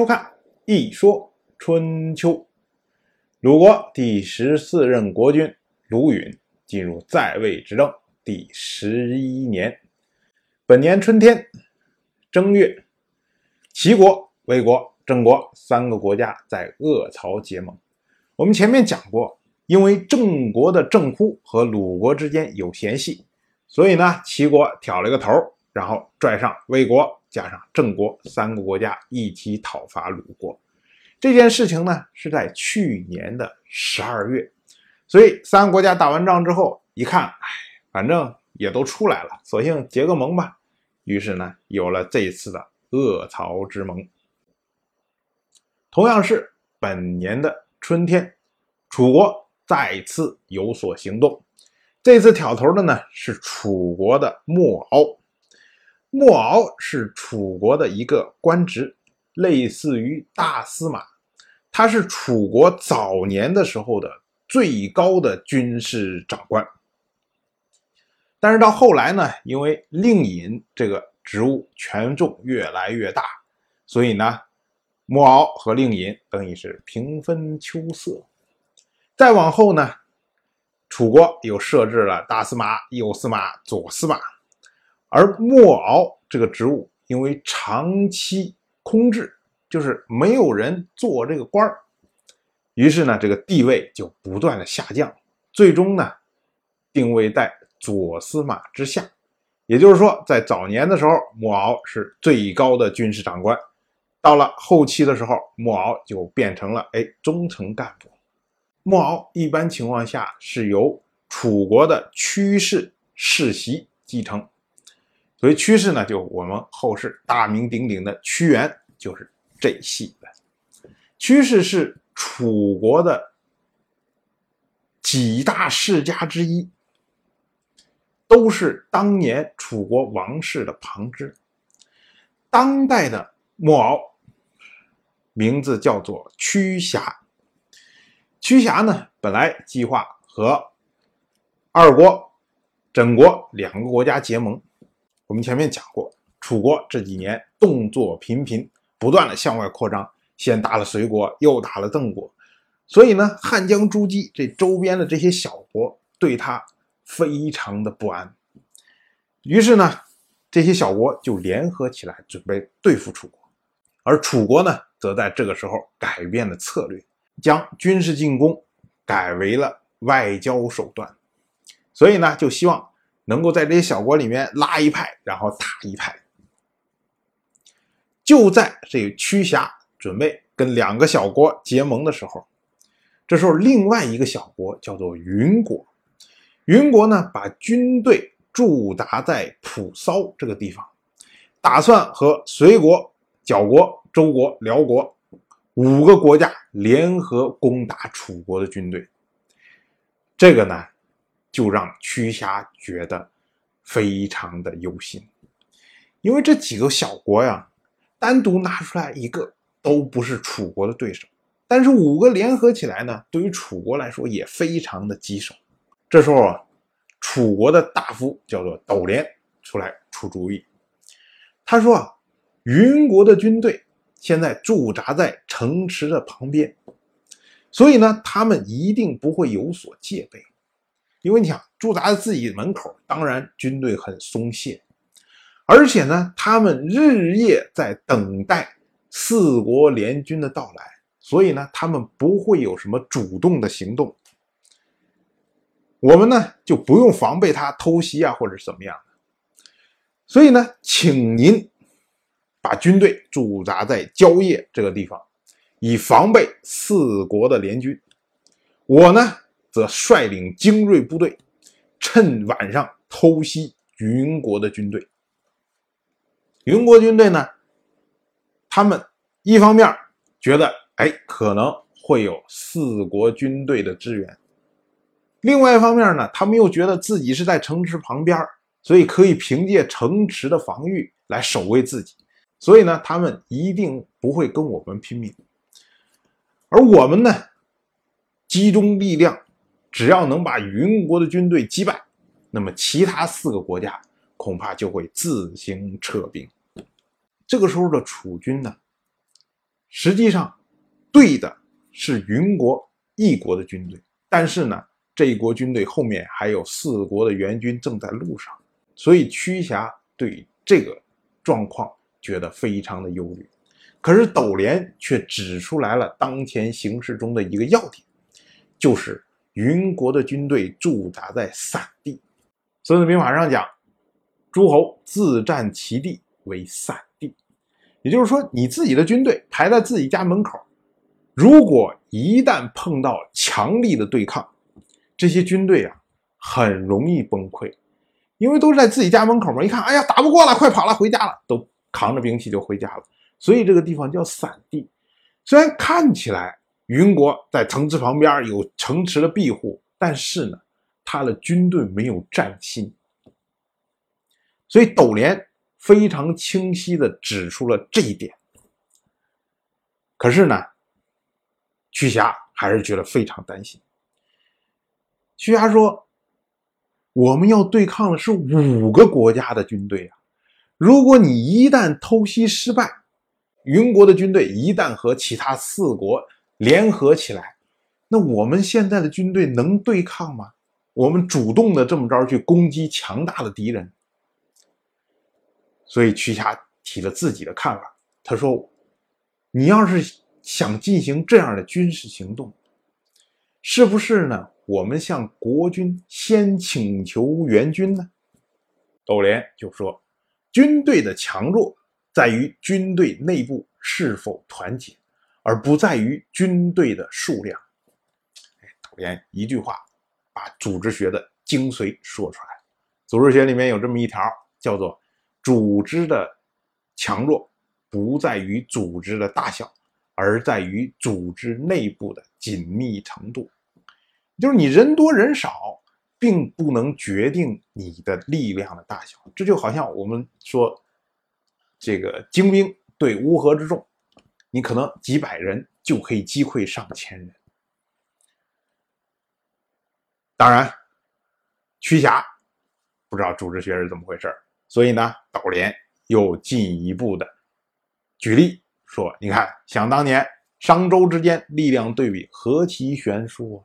收看《一说春秋》，鲁国第十四任国君鲁允进入在位执政第十一年。本年春天正月，齐国、魏国、郑国三个国家在鄂曹结盟。我们前面讲过，因为郑国的郑忽和鲁国之间有嫌隙，所以呢，齐国挑了个头，然后拽上魏国。加上郑国三个国家一起讨伐鲁国，这件事情呢是在去年的十二月，所以三个国家打完仗之后一看，哎，反正也都出来了，索性结个盟吧。于是呢，有了这次的恶曹之盟。同样是本年的春天，楚国再次有所行动，这次挑头的呢是楚国的莫敖。莫敖是楚国的一个官职，类似于大司马。他是楚国早年的时候的最高的军事长官。但是到后来呢，因为令尹这个职务权重越来越大，所以呢，莫敖和令尹等于是平分秋色。再往后呢，楚国又设置了大司马、右司马、左司马。而莫敖这个职务，因为长期空置，就是没有人做这个官儿，于是呢，这个地位就不断的下降，最终呢，定位在左司马之下。也就是说，在早年的时候，莫敖是最高的军事长官，到了后期的时候，莫敖就变成了哎中层干部。莫敖一般情况下是由楚国的屈氏世袭继承。所以屈氏呢，就我们后世大名鼎鼎的屈原，就是这系的。屈氏是楚国的几大世家之一，都是当年楚国王室的旁支。当代的莫敖，名字叫做屈瑕。屈瑕呢，本来计划和二国、郑国两个国家结盟。我们前面讲过，楚国这几年动作频频，不断的向外扩张，先打了隋国，又打了郑国，所以呢，汉江诸姬这周边的这些小国对他非常的不安，于是呢，这些小国就联合起来准备对付楚国，而楚国呢，则在这个时候改变了策略，将军事进攻改为了外交手段，所以呢，就希望。能够在这些小国里面拉一派，然后打一派。就在这个屈瑕准备跟两个小国结盟的时候，这时候另外一个小国叫做云国，云国呢把军队驻扎在蒲骚这个地方，打算和隋国、角国、周国、辽国五个国家联合攻打楚国的军队。这个呢？就让屈瑕觉得非常的忧心，因为这几个小国呀，单独拿出来一个都不是楚国的对手，但是五个联合起来呢，对于楚国来说也非常的棘手。这时候啊，楚国的大夫叫做斗连出来出主意，他说啊，云国的军队现在驻扎在城池的旁边，所以呢，他们一定不会有所戒备。因为你想驻扎在自己门口，当然军队很松懈，而且呢，他们日夜在等待四国联军的到来，所以呢，他们不会有什么主动的行动。我们呢就不用防备他偷袭啊，或者是怎么样的。所以呢，请您把军队驻扎在蕉叶这个地方，以防备四国的联军。我呢。则率领精锐部队，趁晚上偷袭云国的军队。云国军队呢，他们一方面觉得，哎，可能会有四国军队的支援；另外一方面呢，他们又觉得自己是在城池旁边，所以可以凭借城池的防御来守卫自己。所以呢，他们一定不会跟我们拼命。而我们呢，集中力量。只要能把云国的军队击败，那么其他四个国家恐怕就会自行撤兵。这个时候的楚军呢，实际上对的是云国一国的军队，但是呢，这一国军队后面还有四国的援军正在路上，所以屈瑕对这个状况觉得非常的忧虑。可是斗连却指出来了当前形势中的一个要点，就是云国的军队驻扎在散地。《孙子兵法》上讲，诸侯自占其地为散地，也就是说，你自己的军队排在自己家门口，如果一旦碰到强力的对抗，这些军队啊很容易崩溃，因为都是在自己家门口嘛。一看，哎呀，打不过了，快跑了，回家了，都扛着兵器就回家了。所以这个地方叫散地，虽然看起来云国在城池旁边有城池的庇护，但是呢，他的军队没有战心。所以斗连非常清晰地指出了这一点。可是呢，屈瑕还是觉得非常担心。屈瑕说：“我们要对抗的是五个国家的军队啊，如果你一旦偷袭失败，”云国的军队一旦和其他四国联合起来，那我们现在的军队能对抗吗？我们主动的这么着去攻击强大的敌人，所以屈瑕提了自己的看法。他说：“你要是想进行这样的军事行动，是不是呢？我们向国军先请求援军呢？”窦连就说：“军队的强弱。”在于军队内部是否团结，而不在于军队的数量。哎，导连一句话把组织学的精髓说出来。组织学里面有这么一条，叫做“组织的强弱不在于组织的大小，而在于组织内部的紧密程度”。就是你人多人少，并不能决定你的力量的大小。这就好像我们说。这个精兵对乌合之众，你可能几百人就可以击溃上千人。当然，屈瑕不知道组织学是怎么回事所以呢，斗连又进一步的举例说：“你看，想当年商周之间力量对比何其悬殊啊！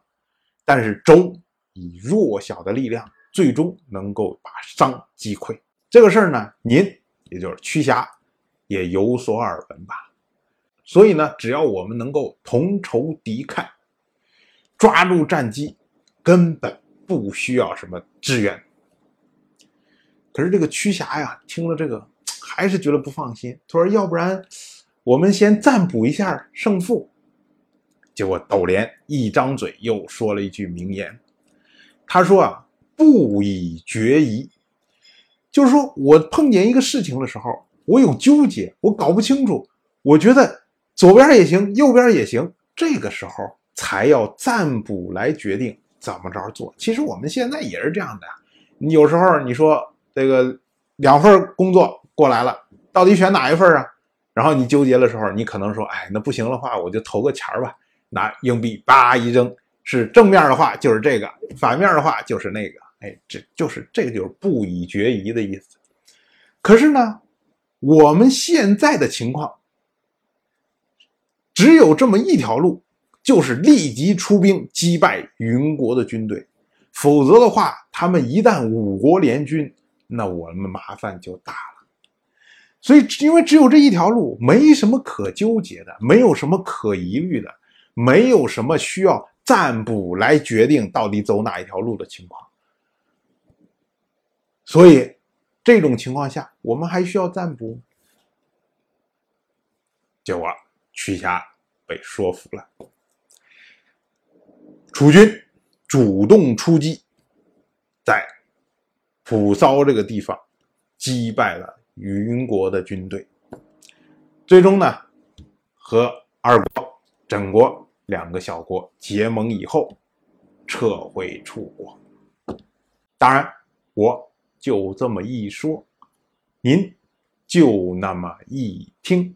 但是周以弱小的力量，最终能够把商击溃。这个事儿呢，您。”也就是屈瑕也有所耳闻吧，所以呢，只要我们能够同仇敌忾，抓住战机，根本不需要什么支援。可是这个屈瑕呀，听了这个 还是觉得不放心。他说：“要不然我们先占卜一下胜负。”结果斗连一张嘴又说了一句名言，他说：“啊，不以决疑。”就是说我碰见一个事情的时候，我有纠结，我搞不清楚，我觉得左边也行，右边也行，这个时候才要占卜来决定怎么着做。其实我们现在也是这样的，你有时候你说这个两份工作过来了，到底选哪一份啊？然后你纠结的时候，你可能说，哎，那不行的话，我就投个钱吧，拿硬币叭一扔，是正面的话就是这个，反面的话就是那个。哎，这就是这个就是不以决疑的意思。可是呢，我们现在的情况只有这么一条路，就是立即出兵击败云国的军队。否则的话，他们一旦五国联军，那我们麻烦就大了。所以，因为只有这一条路，没什么可纠结的，没有什么可疑虑的，没有什么需要占卜来决定到底走哪一条路的情况。所以，这种情况下，我们还需要占卜。结果，屈瑕被说服了。楚军主动出击，在蒲骚这个地方击败了云国的军队，最终呢，和二国、枕国两个小国结盟以后，撤回楚国。当然，我。就这么一说，您就那么一听。